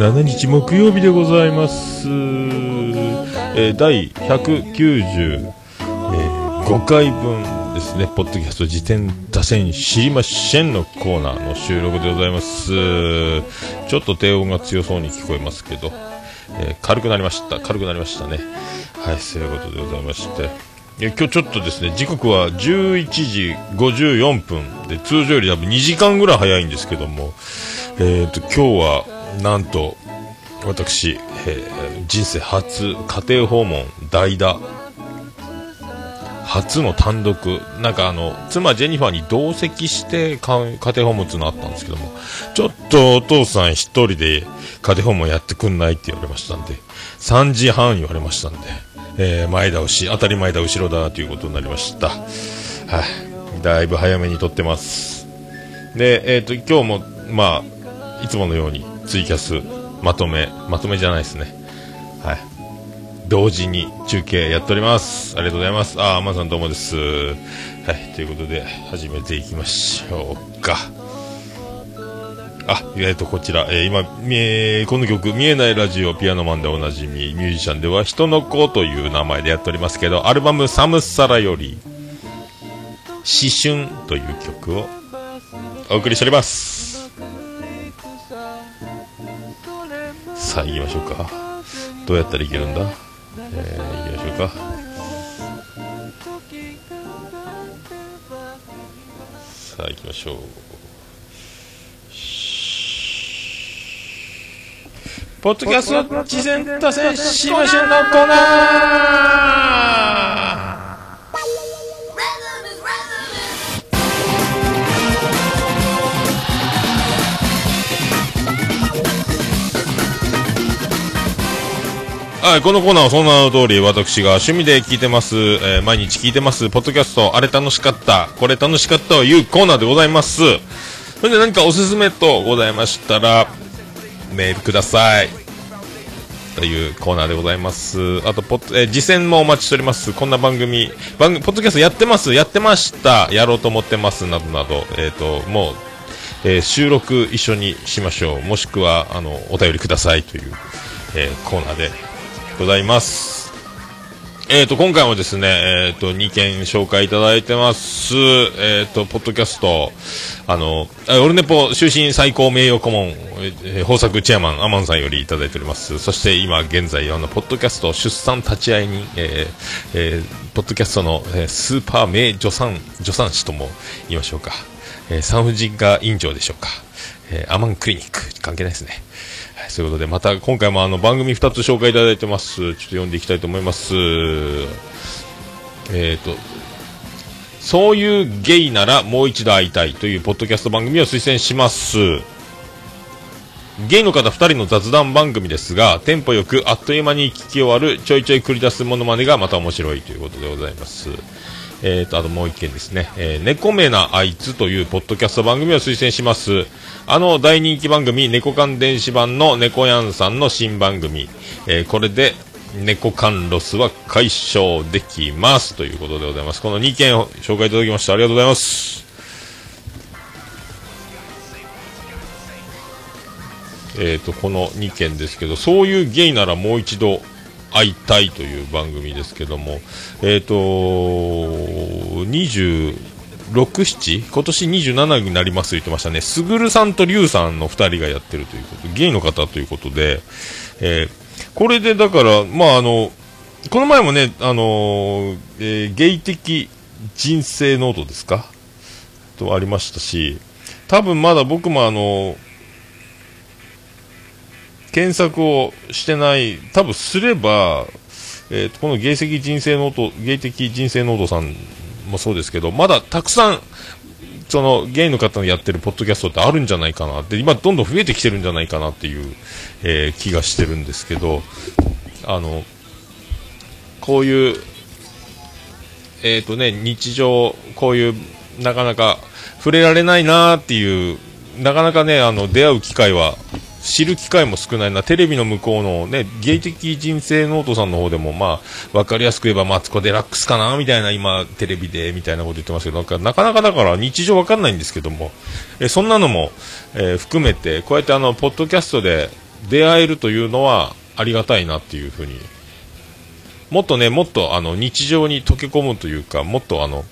27日木曜日でございます。えー第195回分ですね、ポッドキャスト辞典打線知りませんのコーナーの収録でございます。ちょっと低音が強そうに聞こえますけど、えー軽くなりました。軽くなりましたね。はい、そういうことでございまして。今日ちょっとですね、時刻は11時54分で、通常より多分2時間ぐらい早いんですけども、えー、と今日はなんと私、えー人生初家庭訪問代打。初の単独。なんかあの妻ジェニファーに同席してか家庭訪問っていうのあったんですけども。ちょっとお父さん一人で家庭訪問やってくんないって言われましたんで。3時半言われましたんで、えー前倒し当たり前だ後ろだということになりました。はい。だいぶ早めに撮ってます。で、えっ、と、今日も、まあ、いつものようにツイキャス、まとめ、まとめじゃないですね。はい。同時に中継やっております。ありがとうございます。あ、アマンさんどうもです。はい。ということで、始めていきましょうか。あ、えっ、と、こちら、えー今、みえこの曲、見えないラジオピアノマンでおなじみ、ミュージシャンでは、人の子という名前でやっておりますけど、アルバム、サムサラより、思春という曲をお送りしておりますさあ行きましょうか。どうやったらいけるんだ？えー、行きましょうか。さあ行きましょう。ポッドキャスト事前打線しましょうのコーナーはい、このコーナーはその名の通り、私が趣味で聞いてます、えー毎日聞いてます、ポッドキャスト、あれ楽しかった、これ楽しかったというコーナーでございます。それで何かおすすめとございましたら、メールください。というコーナーでございます。あと、ポッえー、実践もお待ちしております。こんな番組、番組、ポッドキャストやってます、やってました、やろうと思ってます、などなど、えっ、と、もう、えー収録一緒にしましょう。もしくは、あの、お便りくださいという、えコーナーでございます。えっ、と、今回もですね、えっ、と、2件紹介いただいてます。えっ、と、ポッドキャスト、あの、オルネポ終身最高名誉顧問、え豊作チェアマン、アマンさんよりいただいております。そして今現在、あの、ポッドキャスト出産立ち会いに、ええポッドキャストの、えスーパー名助産、助産師とも言いましょうか。え産婦人科院長でしょうか。えーアマンクリニック、関係ないですね。そういうことで、また今回もあの番組2つ紹介いただいてます。ちょっと読んでいきたいと思います。えっ、と、そういうゲイならもう一度会いたいというポッドキャスト番組を推薦します。ゲイの方2人の雑談番組ですが、テンポよくあっという間に聞き終わるちょいちょい繰り出すものまねがまた面白いということでございます。えーと、あともう一件ですね。えー、猫目なあいつというポッドキャスト番組を推薦します。あの大人気番組、猫缶電子版の猫やんさんの新番組。えーこれで、猫缶ロスは解消できます。ということでございます。この2件を紹介いただきました。ありがとうございます。えーと、この2件ですけど、そういうゲイならもう一度会いたいという番組ですけども、えっ、と、26、7? 今年27になりますと言ってましたね。すぐるさんとりゅうさんの2人がやってるということ、ゲイの方ということで、えーこれでだから、まああの、この前もね、あのえーゲイ的人生ノートですか？とありましたし、多分まだ僕もあの、検索をしてない、多分すれば、えーとこのゲイ的人生ノート、ゲイ的人生ノートさんもそうですけど、まだたくさん、そのゲイの方のやってるポッドキャストってあるんじゃないかなって、今どんどん増えてきてるんじゃないかなっていう、えー気がしてるんですけど、あの、こういう、えっ、とね、日常、こういう、なかなか触れられないなーっていう、なかなかね、あの、出会う機会は、知る機会も少ないな、テレビの向こうのね、ゲイ的人生ノートさんの方でも、まあ、わかりやすく言えば、マツコ・デラックスかな、みたいな、今、テレビで、みたいなこと言ってますけど、なか、なかなかだから日常わかんないんですけども、えそんなのも、えー含めて、こうやってあの、ポッドキャストで出会えるというのは、ありがたいなっていうふうに、もっとね、もっとあの、日常に溶け込むというか、もっとあの、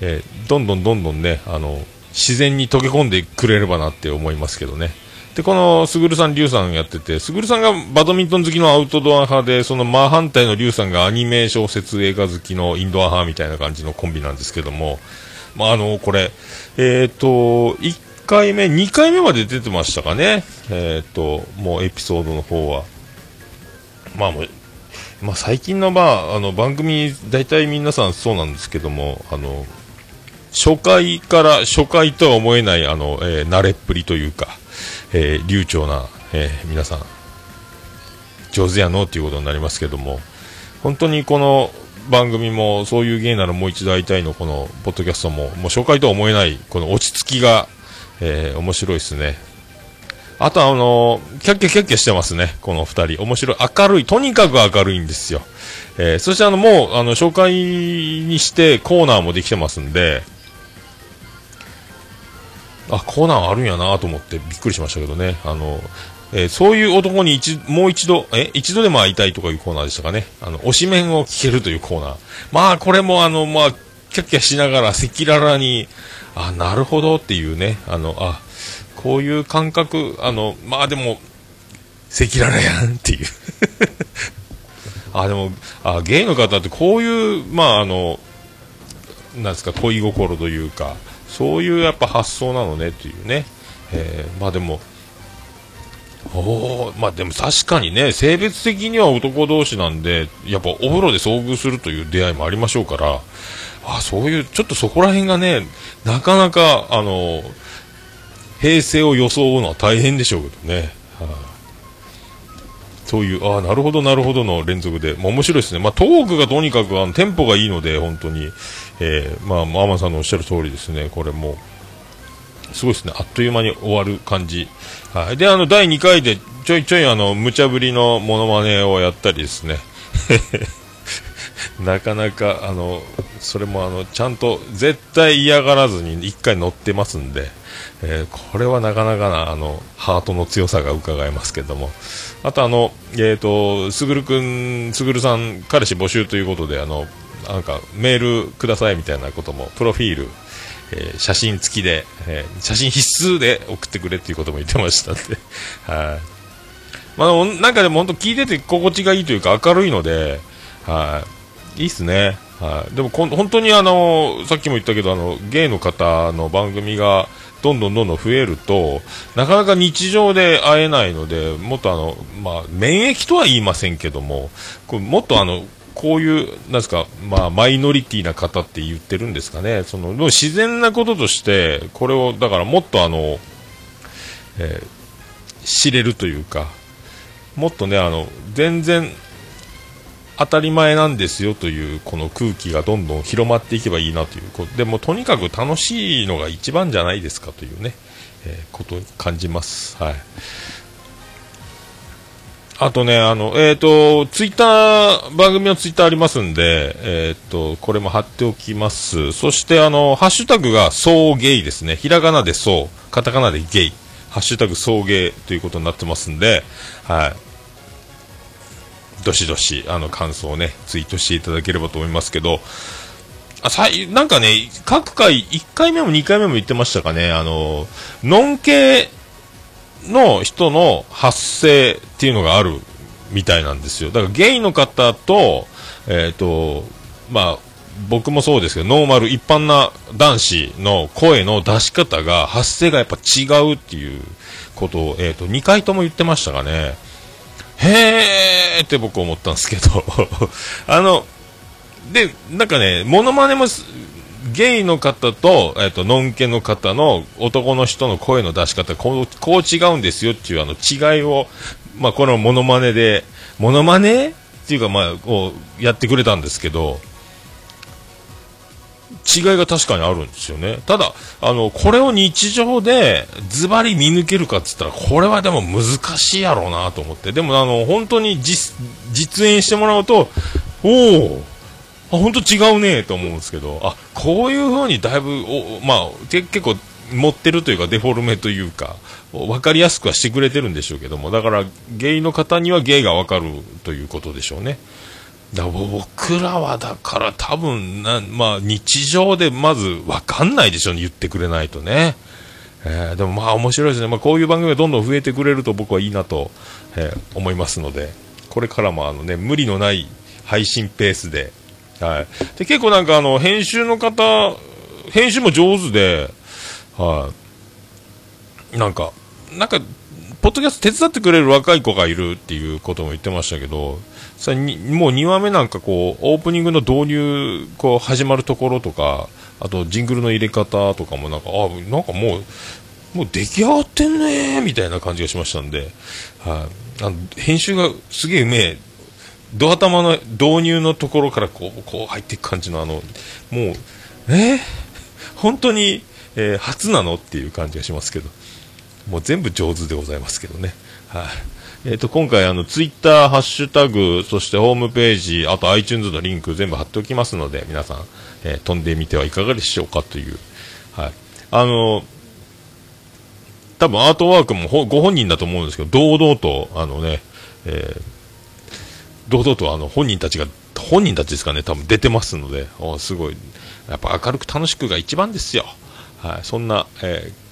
えーどんどんどんどんね、あの、自然に溶け込んでくれればなって思いますけどね。で、この、すぐるさん、りゅうさんやってて、すぐるさんがバドミントン好きのアウトドア派で、その真反対のりゅうさんがアニメ小説映画好きのインドア派みたいな感じのコンビなんですけども、まあ、あの、これ、えっ、と、1回目、2回目まで出てましたかね。えっ、と、もうエピソードの方は。まあもう、まあ、最近の、まあ、あの番組、大体皆さんそうなんですけども、あの初回から初回とは思えないあの、えー慣れっぷりというか、えー流暢な、えー皆さん、上手やのということになりますけども、本当にこの番組も、そういう芸ならもう一度会いたいの、このポッドキャストも、もう初回とは思えない、この落ち着きが、えー面白いですね。あとはあのキャッキャキャッキャしてますね、この二人。面白い。明るい。とにかく明るいんですよ。えーそしてあの、もう、あの、紹介にしてコーナーもできてますんで、あ、コーナーあるんやなと思ってびっくりしましたけどね。あの、えーそういう男に一、もう一度、え、一度でも会いたいとかいうコーナーでしたかね。あの、推しメンを聞けるというコーナー。まあ、これもあの、まあ、キャッキャしながら赤裸々に、あ、なるほどっていうね、あの、あ、こういう感覚、あの、まあでも、赤裸々やんっていう。あ、でも、あ、ゲイの方ってこういう、まああの、なんですか、恋心というか、そういうやっぱ発想なのねっていうね。えーまあでも、おーまあでも確かにね、性別的には男同士なんで、やっぱお風呂で遭遇するという出会いもありましょうから、あそういう、ちょっとそこら辺がね、なかなか、あの、平成を装うのは大変でしょうけどね。はいそういう、ああ、なるほど、なるほどの連続で、まあ、面白いですね。まあ、トークがとにかく、あの、テンポがいいので、本当に、えー、まあ、ママさんのおっしゃる通りですね、これもう、すごいですね、あっという間に終わる感じ。はい。で、あの、第2回で、ちょいちょい、あの、無茶ぶりのモノマネをやったりですね。なかなか、あの、それもあの、ちゃんと絶対嫌がらずに一回乗ってますんで、えーこれはなかなかな、あの、ハートの強さが伺えますけども。あとあの、えっ、と、すぐるくん、すぐるさん、彼氏募集ということで、あの、なんか、メールくださいみたいなことも、プロフィール、えー写真付きで、えー写真必須で送ってくれっていうことも言ってましたんで、はい。まあ、なんかでも本当聞いてて心地がいいというか明るいので、はい。いいっすね。はい。でもこ本当にあの、さっきも言ったけど、あの、ゲイの方の番組がどんどんどんどん増えると、なかなか日常で会えないので、もっとあの、まあ、免疫とは言いませんけども、こうもっとあの、こういう、なんですか、まあ、マイノリティな方って言ってるんですかね。その、自然なこととして、これを、だからもっとあの、えー知れるというか、もっとね、あの、全然、当たり前なんですよというこの空気がどんどん広まっていけばいいなということでもとにかく楽しいのが一番じゃないですかというね、えーことを感じます。はい。あとね、あの、えっ、と、ツイッター、番組のツイッターありますんで、えっ、と、これも貼っておきます。そして、あの、ハッシュタグが、そうゲイですね。ひらがなでそう、カタカナでゲイ。ハッシュタグ、そうゲイということになってますんで、はい。どしどし、あの、感想をね、ツイートしていただければと思いますけど、あ、さい、なんかね、各回、1回目も2回目も言ってましたかね、あの、ノン系の人の発声っていうのがあるみたいなんですよ。だからゲイの方と、えっ、と、まあ、僕もそうですけど、ノーマル、一般な男子の声の出し方が、発声がやっぱ違うっていうことを、えっ、と、2回とも言ってましたかね。へーって僕思ったんですけど、あの、で、なんかね、モノマネも、ゲイの方と、えっ、と、ノンケの方の男の人の声の出し方、こう、こう違うんですよっていうあの違いを、まあ、このモノマネで、モノマネっていうか、まあ、こう、やってくれたんですけど、違いが確かにあるんですよね。ただ、あの、これを日常でズバリ見抜けるかっつったら、これはでも難しいやろうなと思って。でも、あの、本当に実、実演してもらうと、おおあ、本当違うねと思うんですけど、あ、こういう風にだいぶ、おまあ、結構、持ってるというか、デフォルメというか、分かりやすくはしてくれてるんでしょうけども、だから、ゲイの方にはゲイが分かるということでしょうね。だ僕らはだから多分な、まあ、日常でまず分かんないでしょうね、言ってくれないとね。えー、でもまあ面白いですね、まあ、こういう番組がどんどん増えてくれると僕はいいなと、えー、思いますので、これからもあの、ね、無理のない配信ペースで、はい、で結構なんかあの編集の方、編集も上手で、はい、なんか、なんか、ポッドキャスト手伝ってくれる若い子がいるっていうことも言ってましたけど、さにもう2話目なんかこう、オープニングの導入、こう、始まるところとか、あと、ジングルの入れ方とかもなんか、あ、なんかもう、もう出来上がってんねみたいな感じがしましたんで、はい、あ、編集がすげえうめえ、ドア玉の導入のところからこう、こう入っていく感じのあの、もう、えー、本当に、えー、初なの？っていう感じがしますけど、もう全部上手でございますけどね。はい、えっ、ー、と、今回、あの、ツイッター、ハッシュタグ、そしてホームページ、あと iTunes のリンク全部貼っておきますので、皆さん、えー、飛んでみてはいかがでしょうかという。はい。あの、多分アートワークもご本人だと思うんですけど、堂々と、あのね、えー、堂々とあの本人たちが、本人たちですかね、多分出てますので、おすごい、やっぱ明るく楽しくが一番ですよ。はい、そんな、えー、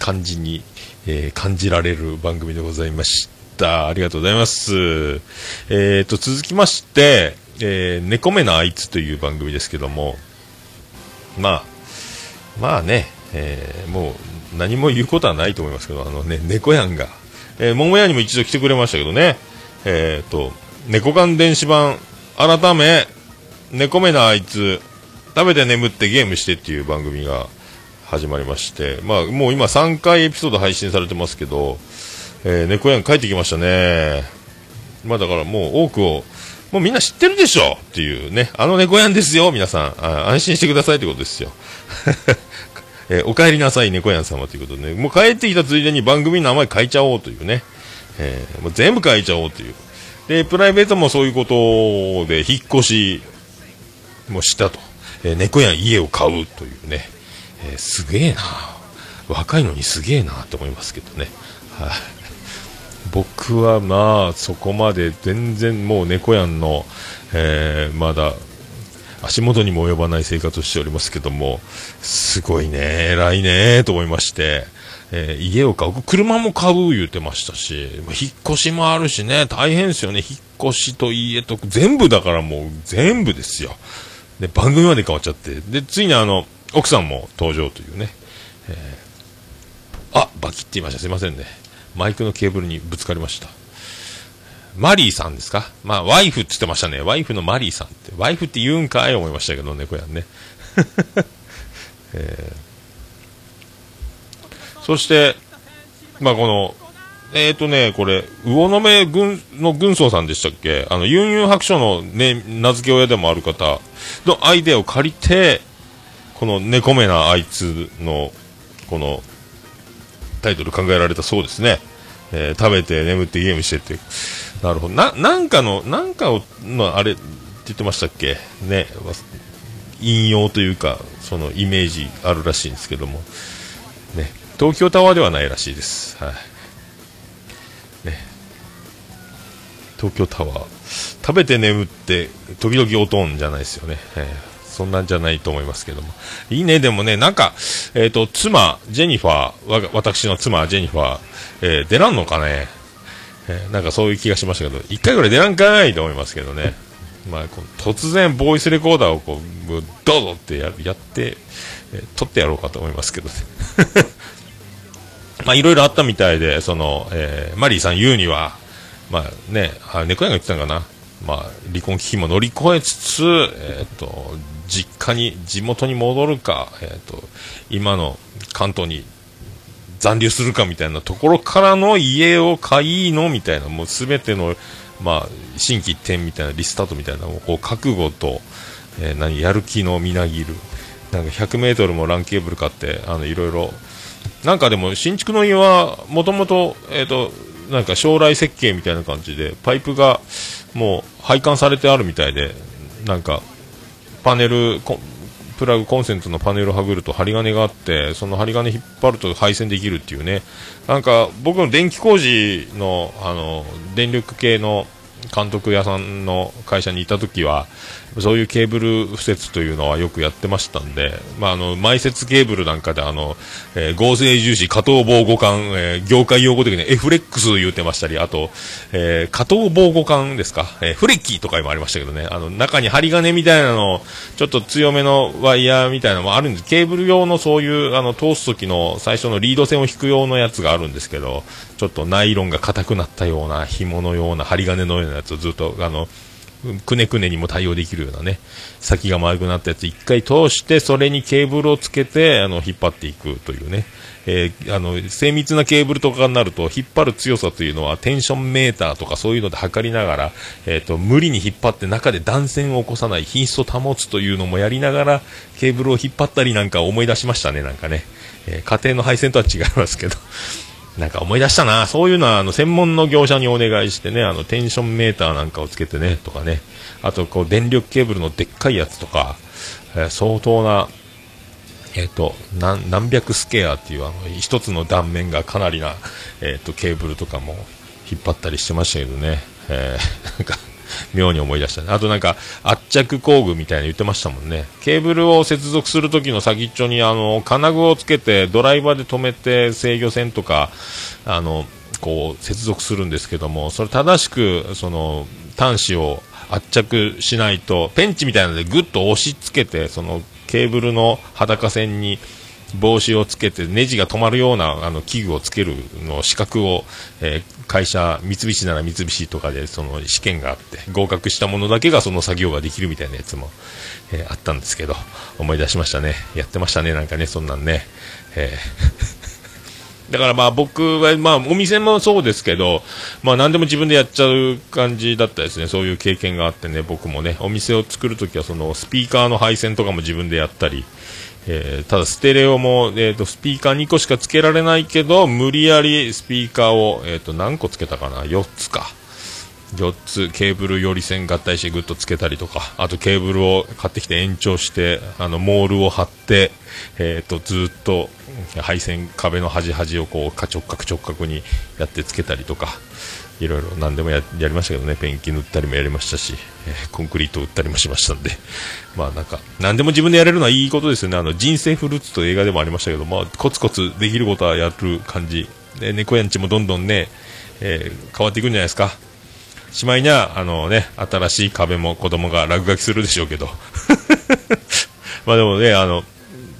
感じに、えー、感じられる番組でございました。ありがとうございます。えーと、続きまして、えー、猫目のあいつという番組ですけども、まあ、まあね、えー、もう何も言うことはないと思いますけど、あのね、猫やんが、えー、桃屋にも一度来てくれましたけどね、えーと、猫缶電子版、改め、猫目のあいつ、食べて眠ってゲームしてっていう番組が始まりまして、まあ、もう今3回エピソード配信されてますけど、えー、猫やん帰ってきましたね。まあだからもう多くを、もうみんな知ってるでしょっていうね、あの猫やんですよ、皆さん。あ安心してくださいってことですよ。えー、お帰りなさい、猫やん様ということでね、もう帰ってきたついでに番組の名前変えちゃおうというね、えー、もう全部変えちゃおうという。で、プライベートもそういうことで引っ越しもしたと。えー、猫やん家を買うというね。えー、すげえな。若いのにすげえなと思いますけどね、はい、僕はまあそこまで全然もう猫やんの、えー、まだ足元にも及ばない生活をしておりますけどもすごいね偉いねと思いまして、えー、家を買う。車も買う言うてましたし引っ越しもあるしね大変ですよね。引っ越しと家と全部だからもう全部ですよ。で番組まで変わっちゃって。でついにあの奥さんも登場というね、えー、あバキって言いました。すいませんね。マイクのケーブルにぶつかりました。マリーさんですか？まあワイフって言ってましたね。ワイフのマリーさんって。ワイフって言うんかい思いましたけど猫やんね、えー、そしてまあこのえっ、ー、とね、これ、魚の目軍の軍曹さんでしたっけ？あの、ユンユン白書のね、名付け親でもある方のアイデアを借りて、この猫目なあいつの、この、タイトル考えられたそうですね。えー、食べて眠ってゲームしてって。なるほど。な、なんかの、なんかを、まあ、あれ、って言ってましたっけ？ね。引用というか、そのイメージあるらしいんですけども。ね。東京タワーではないらしいです。はい。ね。東京タワー。食べて眠って、時々おとんじゃないですよね。えーそんなんじゃないと思いますけども。いいね、でもね、なんか、えっ、ー、と、妻、ジェニファー、私の妻、ジェニファー、えー、出らんのかね、えー、なんかそういう気がしましたけど、一回ぐらい出らんかないと思いますけどね。まあ、こ突然、ボイスレコーダーをこう、どうぞってややって、え撮ってやろうかと思いますけどね。まあ、いろいろあったみたいで、その、えマリーさん言うには、まあね、猫屋が言ってたのかな？まあ、離婚危機も乗り越えつつ、えっ、と、実家に、地元に戻るか、えーと、今の関東に残留するかみたいなところからの家を買いのみたいな、もうすべての、まあ、新規一転みたいな、リスタートみたいな、こう覚悟と、えー、何、やる気のみなぎる。なんか100メートルもランケーブル買って、あの、いろいろ、なんかでも新築の家は、もともと、えっ、と、なんか将来設計みたいな感じで、パイプがもう配管されてあるみたいで、なんか、パネル、プラグコンセントのパネルをはぐると針金があってその針金引っ張ると配線できるっていうね。なんか僕の電気工事のあの電力系の監督屋さんの会社にいた時はそういうケーブル敷設というのはよくやってましたんで、まあ、あの埋設ケーブルなんかであの、えー、合成重視、加藤防護管、えー、業界用語的にエフレックス言うてましたり、あと、えー、加藤防護管ですか、えー、フレッキーとかもありましたけどね、あの中に針金みたいなの、ちょっと強めのワイヤーみたいなのもあるんです、ケーブル用のそういうあの通す時の最初のリード線を引く用のやつがあるんですけど、ちょっとナイロンが硬くなったような紐のような針金のようなやつをずっとあのくねくねにも対応できるようなね、先が丸くなったやつ一回通して、それにケーブルをつけて、あの、引っ張っていくというね、えー、あの、精密なケーブルとかになると、引っ張る強さというのは、テンションメーターとかそういうので測りながら、えっ、ー、と、無理に引っ張って中で断線を起こさない品質を保つというのもやりながら、ケーブルを引っ張ったりなんか思い出しましたね、なんかね。えー、家庭の配線とは違いますけど。なんか思い出したな、そういうのはあの専門の業者にお願いしてね、あのテンションメーターなんかをつけてね、とかね、あとこう電力ケーブルのでっかいやつとか、えー、相当な、えっ、ー、と何、百スケアっていうあの一つの断面がかなりな、えっ、ー、とケーブルとかも引っ張ったりしてましたけどね、えー、なんか妙に思い出したね。あとなんか、圧着工具みたいな言ってましたもんね。ケーブルを接続するときの先っちょに、あの、金具をつけて、ドライバーで止めて、制御線とか、あの、こう、接続するんですけども、それ正しく、その、端子を圧着しないと、ペンチみたいなのでぐっと押し付けて、その、ケーブルの裸線に、帽子をつけてネジが止まるようなあの器具をつけるの資格を、えー、会社三菱なら三菱とかでその試験があって合格したものだけがその作業ができるみたいなやつも、えー、あったんですけど思い出しましたね。やってましたねなんかねそんなんね、えー。だからまあ僕は、まあお店もそうですけど、まあ何でも自分でやっちゃう感じだったですね。そういう経験があってね、僕もね、お店を作るときはそのスピーカーの配線とかも自分でやったり、えー、ただステレオも、えーと、スピーカー2個しかつけられないけど無理やりスピーカーを、えーと、何個つけたかな？4つか。4つケーブルより線合体してグッとつけたりとか。あとケーブルを買ってきて延長してあのモールを貼って、えーと、ずっと配線壁の端々をこう直角直角にやってつけたりとか。いろいろ何でもやりましたけどね。ペンキ塗ったりもやりましたし、えー、コンクリート打ったりもしましたんで。まあなんか何でも自分でやれるのはいいことですよね。あの人生フルーツと映画でもありましたけど、まあ、コツコツできることはやる感じ。で猫やんちもどんどんね、えー、変わっていくんじゃないですか。しまいにはあのね新しい壁も子供が落書きするでしょうけど。まあでもねあの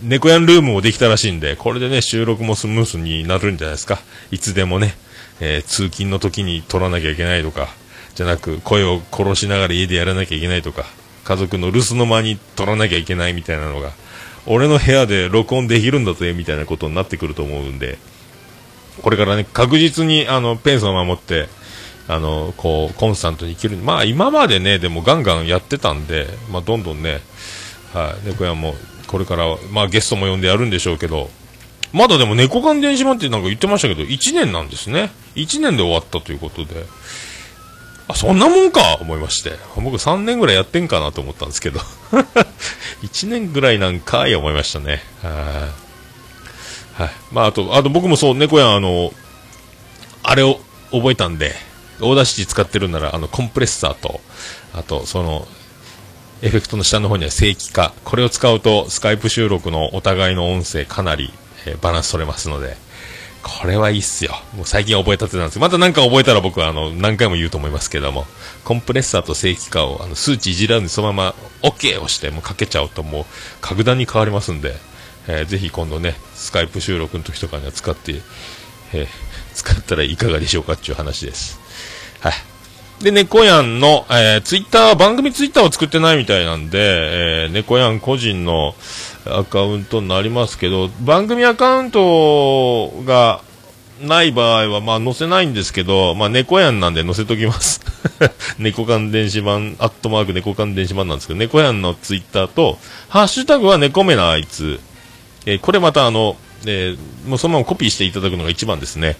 猫やんルームもできたらしいんでこれでね収録もスムースになるんじゃないですか。いつでもね。えー、通勤の時に撮らなきゃいけないとか、じゃなく声を殺しながら家でやらなきゃいけないとか、家族の留守の間に撮らなきゃいけないみたいなのが、俺の部屋で録音できるんだぜみたいなことになってくると思うんで、これからね、確実にあのペースを守って、あのこうコンスタントに生きる、まあ今までね、でもガンガンやってたんで、まあ、どんどんね、はい、猫屋もこれから、まあ、ゲストも呼んでやるんでしょうけど、まだでも猫缶電子版ってなんか言ってましたけど、1年なんですね。1年で終わったということで。あ、そんなもんか思いまして。僕3年ぐらいやってんかなと思ったんですけど。1年ぐらいなんかい思いましたね。はい。はい。まあ、あと、あと僕もそう、猫やん、あの、あれを覚えたんで、 Audacity 使ってるなら、あの、コンプレッサーと、あと、その、エフェクトの下の方には正規化。これを使うと、スカイプ収録のお互いの音声かなりえー、バランス取れますので、これはいいっすよ。もう最近覚えたてなんですけどまた何か覚えたら僕はあの何回も言うと思いますけども、コンプレッサーと正規化をあの数値いじらずにそのまま OK をしてもうかけちゃうともう格段に変わりますんで、えー、ぜひ今度ね、スカイプ収録の時とかには使って、えー、使ったらいかがでしょうかっていう話です。はい。で、猫やんの、えー、ツイッター、番組ツイッターを作ってないみたいなんで、えー、猫やん個人のアカウントになりますけど、番組アカウントがない場合は、まあ載せないんですけど、まあ猫やんなんで載せときます。猫缶電子版、アットマーク猫缶電子版なんですけど、猫やんのツイッターと、ハッシュタグは猫目なあいつ。えーこれまたあの、えーもうそのままコピーしていただくのが一番ですね。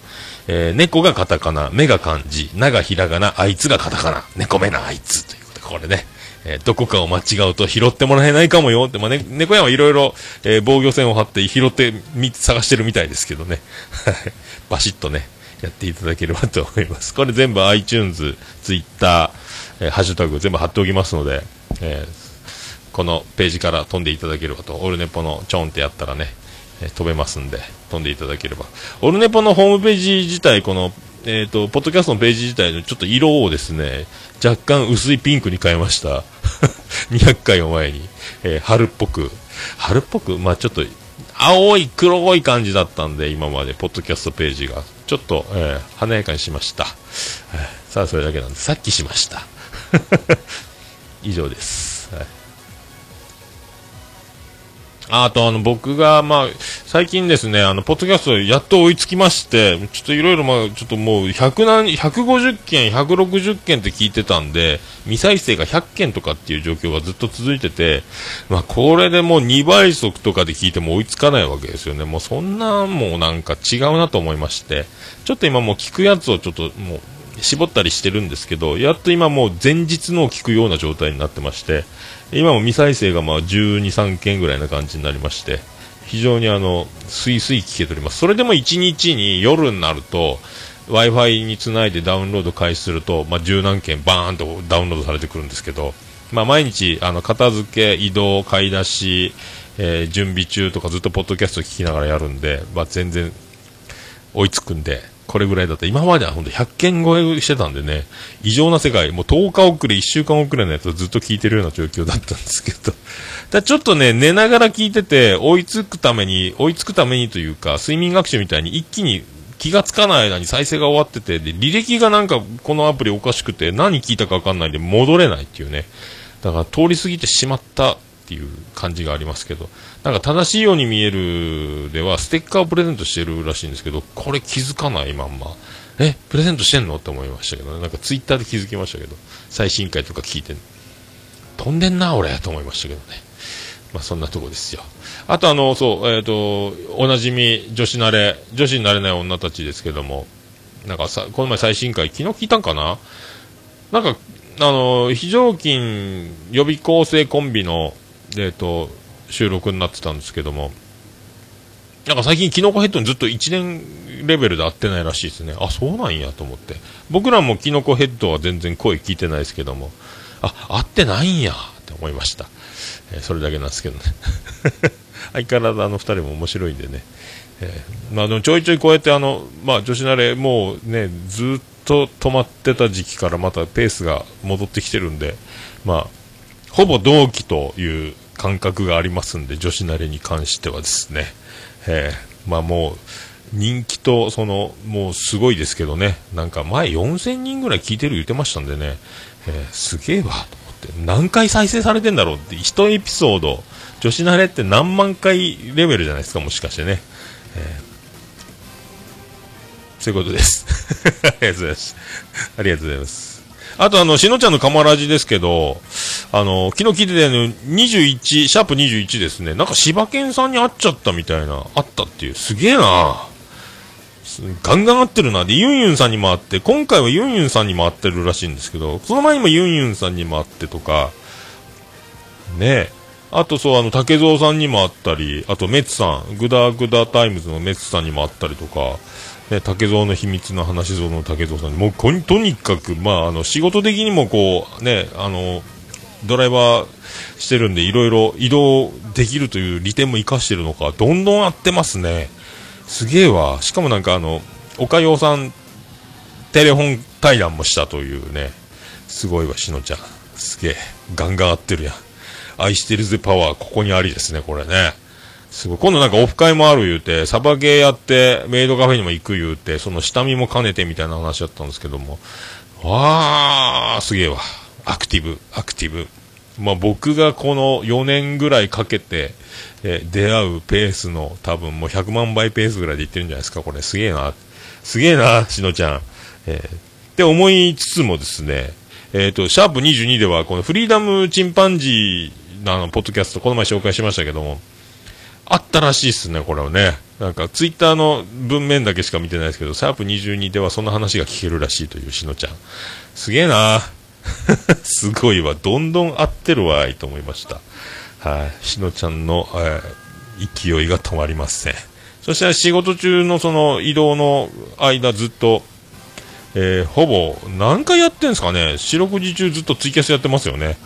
えー猫がカタカナ、目が漢字、ながひらがな、あいつがカタカナ、猫目なあいつということで、これね。えーどこかを間違うと拾ってもらえないかもよって、まあ、ね、猫やんはいろいろ、えー防御線を張って拾ってみ、探してるみたいですけどね。バシッとね、やっていただければと思います。これ全部 iTunes、Twitter、えーハッシュタグ全部貼っておきますので、えーこのページから飛んでいただければと、オルネポのチョンってやったらね、え飛べますんで、飛んでいただければ。オルネポのホームページ自体、この、えっ、と、ポッドキャストのページ自体のちょっと色をですね、若干薄いピンクに変えました。200回を前に、えー春っぽく。春っぽく？まあちょっと、青い黒い感じだったんで、今まで、ポッドキャストページが。ちょっと、えー華やかにしました。えーさあ、それだけなんで、さっきしました。以上です。はいあと、あの、僕が、まあ、最近ですね、あの、ポッドキャストやっと追いつきまして、ちょっといろいろ、まあ、ちょっともう、100何、150件、160件って聞いてたんで、未再生が100件とかっていう状況がずっと続いてて、まあ、これでもう2倍速とかで聞いても追いつかないわけですよね。もうそんな、もうなんか違うなと思いまして、ちょっと今もう聞くやつをちょっともう、絞ったりしてるんですけど、やっと今もう前日のを聞くような状態になってまして、今も未再生がまあ12、3件ぐらいな感じになりまして、非常にあの、スイスイ聞けております。それでも1日に夜になると、Wi-Fi につないでダウンロード開始すると、まあ、十何件バーンとダウンロードされてくるんですけど、まあ、毎日、あの、片付け、移動、買い出し、えー準備中とかずっとポッドキャスト聞きながらやるんで、まあ、全然追いつくんで、これぐらいだった。今までは本当100件超えしてたんでね、異常な世界、もう10日遅れ、1週間遅れのやつをずっと聞いてるような状況だったんですけど、だちょっとね、寝ながら聞いてて、追いつくために、追いつくためにというか、睡眠学習みたいに一気に気がつかない間に再生が終わってて、で、履歴がなんかこのアプリおかしくて、何聞いたかわかんないんで戻れないっていうね。だから通り過ぎてしまったっていう感じがありますけど、なんか正しいように見えるでは、ステッカーをプレゼントしてるらしいんですけど、これ気づかないまんま、え、プレゼントしてんの？って思いましたけどね。なんかツイッターで気づきましたけど、最新回とか聞いて、飛んでんな、俺、と思いましたけどね。まあそんなとこですよ。あとあの、そう、えっ、と、おなじみ、女子慣れ、女子になれない女たちですけども、なんかさ、この前最新回、昨日聞いたんかな？なんか、あの、非常勤予備校生コンビの、えっ、と、収録になってたんですけども、なんか最近、キノコヘッドにずっと1年レベルで会ってないらしいですね。あ、そうなんやと思って。僕らもキノコヘッドは全然声聞いてないですけども、あ、会ってないんやって思いました。えーそれだけなんですけどね。相変わらずあの二人も面白いんでね。えーまあでもちょいちょいこうやってあの、まあ女子慣れもうね、ずっと止まってた時期からまたペースが戻ってきてるんで、まあ、ほぼ同期という感覚がありますんで、女子慣れに関してはですね。えーまあもう、人気と、その、もうすごいですけどね。なんか前4000人ぐらい聞いてる言ってましたんでね。えーすげえわ、と思って。何回再生されてんだろうって、一エピソード、女子慣れって何万回レベルじゃないですか、もしかしてね。えーそういうことです。ありがとうございます。ありがとうございます。あと、あの、しのちゃんのカマラジですけど、あの、昨日聞いてたの21、シャープ21ですね。なんか柴犬さんに会っちゃったみたいな、あったっていう。すげえなガンガン会ってるな。で、ユンユンさんにも会って、今回はユンユンさんにも会ってるらしいんですけど、その前にもユンユンさんにも会ってとか、ねえ。あとそう、あの、竹蔵さんにも会ったり、あとメッツさん、グダグダタイムズのメッツさんにも会ったりとか、ね、竹蔵の秘密の話像の竹蔵さん、もう、とにかく、まあ、あの、仕事的にもこう、ね、あの、ドライバーしてるんで、いろいろ移動できるという利点も活かしてるのか、どんどん会ってますね。すげえわ。しかもなんかあの、岡洋さん、テレフォン対談もしたというね、すごいわ、しのちゃん。すげえ。ガンガン合ってるやん。愛してるぜパワー、ここにありですね、これね。すごい。今度なんかオフ会もある言うて、サバゲーやって、メイドカフェにも行く言うて、その下見も兼ねてみたいな話だったんですけども。わー、すげえわ。アクティブ、アクティブ。まあ僕がこの4年ぐらいかけて、え出会うペースの多分もう100万倍ペースぐらいでいってるんじゃないですか、これ。すげえな。すげえな、しのちゃん。えーって思いつつもですね、えっ、と、シャープ22では、このフリーダムチンパンジーのあの、ポッドキャスト、この前紹介しましたけども、あったらしいっすね、これはね。なんか、ツイッターの文面だけしか見てないですけど、シャープ22ではそんな話が聞けるらしいというしのちゃん。すげえな すごいわ。どんどん合ってるわいと思いました。はい。しのちゃんの、え、勢いが止まりません。そして仕事中のその移動の間ずっと、えー、ほぼ何回やってんですかね四六時中ずっとツイキャスやってますよね。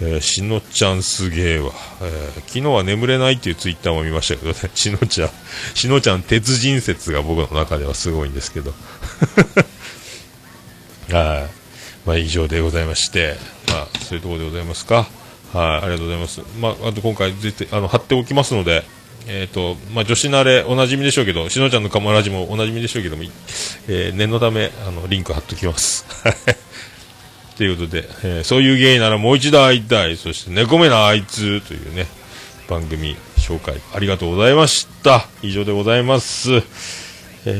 えー、しのちゃんすげえわ、えー、昨日は眠れないっていうツイッターも見ましたけどね、しのちゃん、しのちゃん鉄人説が僕の中ではすごいんですけど。はい。まあ以上でございまして、まあそういうところでございますか。はい、ありがとうございます。まあ、あと今回絶対、あの、貼っておきますので、えっ、ー、と、まあ、女子慣れおなじみでしょうけど、しのちゃんのカモラジもおなじみでしょうけども、えー、念のため、あの、リンク貼っておきます。ということで、えー、そういう芸ならもう一度会いたい。そして、猫目なあいつというね、番組紹介ありがとうございました。以上でございます。えー、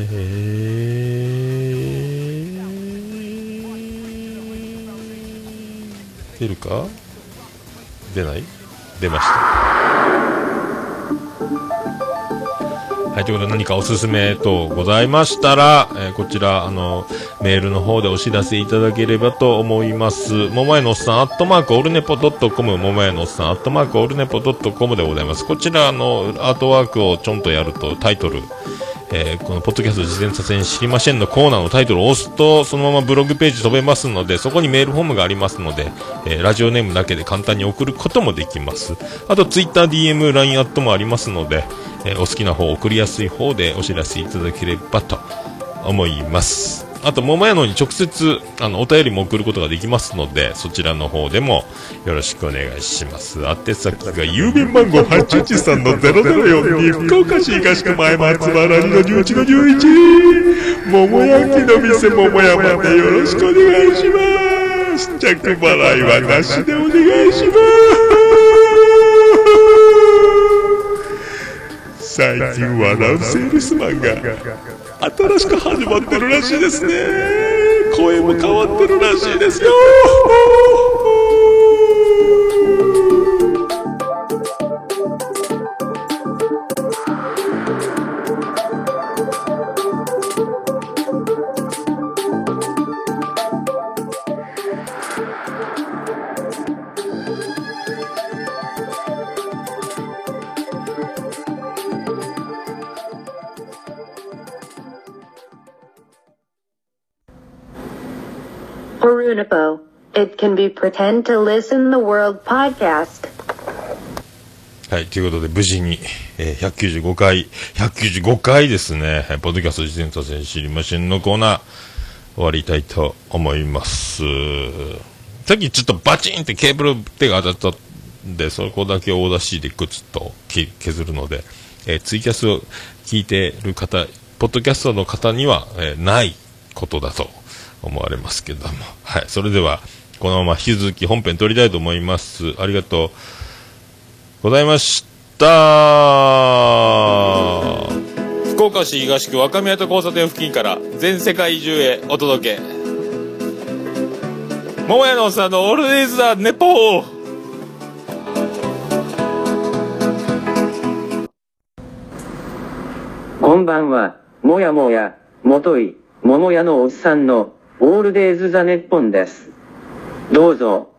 出るか？出ない？出ましたはい、ということで何かおすすめ等ございましたら、えー、こちら、あの、メールの方でお知らせいただければと思います。ももやのおっさん、アットマークオルネポドットコム、ももやのおっさん、アットマークオルネポドットコムでございます。こちら、あの、アートワークをちょんとやるとタイトル、えー、このポッドキャスト事前撮影知りませんのコーナーのタイトルを押すと、そのままブログページ飛べますので、そこにメールフォームがありますので、えー、ラジオネームだけで簡単に送ることもできます。あと、ツイッター DM、LINE アットもありますので、えー、お好きな方、送りやすい方でお知らせいただければと思います。あと、桃屋のに直接、あの、お便りも送ることができますので、そちらの方でもよろしくお願いします。宛先が、郵便番号813の0042、福岡市東区前松原2の11の11、桃焼きの店桃屋までよろしくお願いします。着払いはなしでお願いします。最近笑うセールスマンが新しく始まってるらしいですね。声も変わってるらしいですよ。Junipo. It can be pretend to listen the world podcast. はい、ということで、無事に、えー、195回、195回ですね、ポッドキャスト自転車戦知りませんのコーナー、終わりたいと思います。さっきちょっとバチンってケーブル手が当たったんで、そこだけオーダー C でグツッと削るので、えー、ツイキャスを聞いてる方、ポッドキャストの方には、えー、ないことだと思われますけども。はい。それでは、このまま引き続き本編撮りたいと思います。ありがとうございました。福岡市東区若宮と交差点付近から全世界中へお届け。桃屋のおっさんのオールディーズ・ザ・ネポーこんばんは、もやもや、もとい、桃屋のおっさんのオールデイズ・ザ・ネッポンです。どうぞ。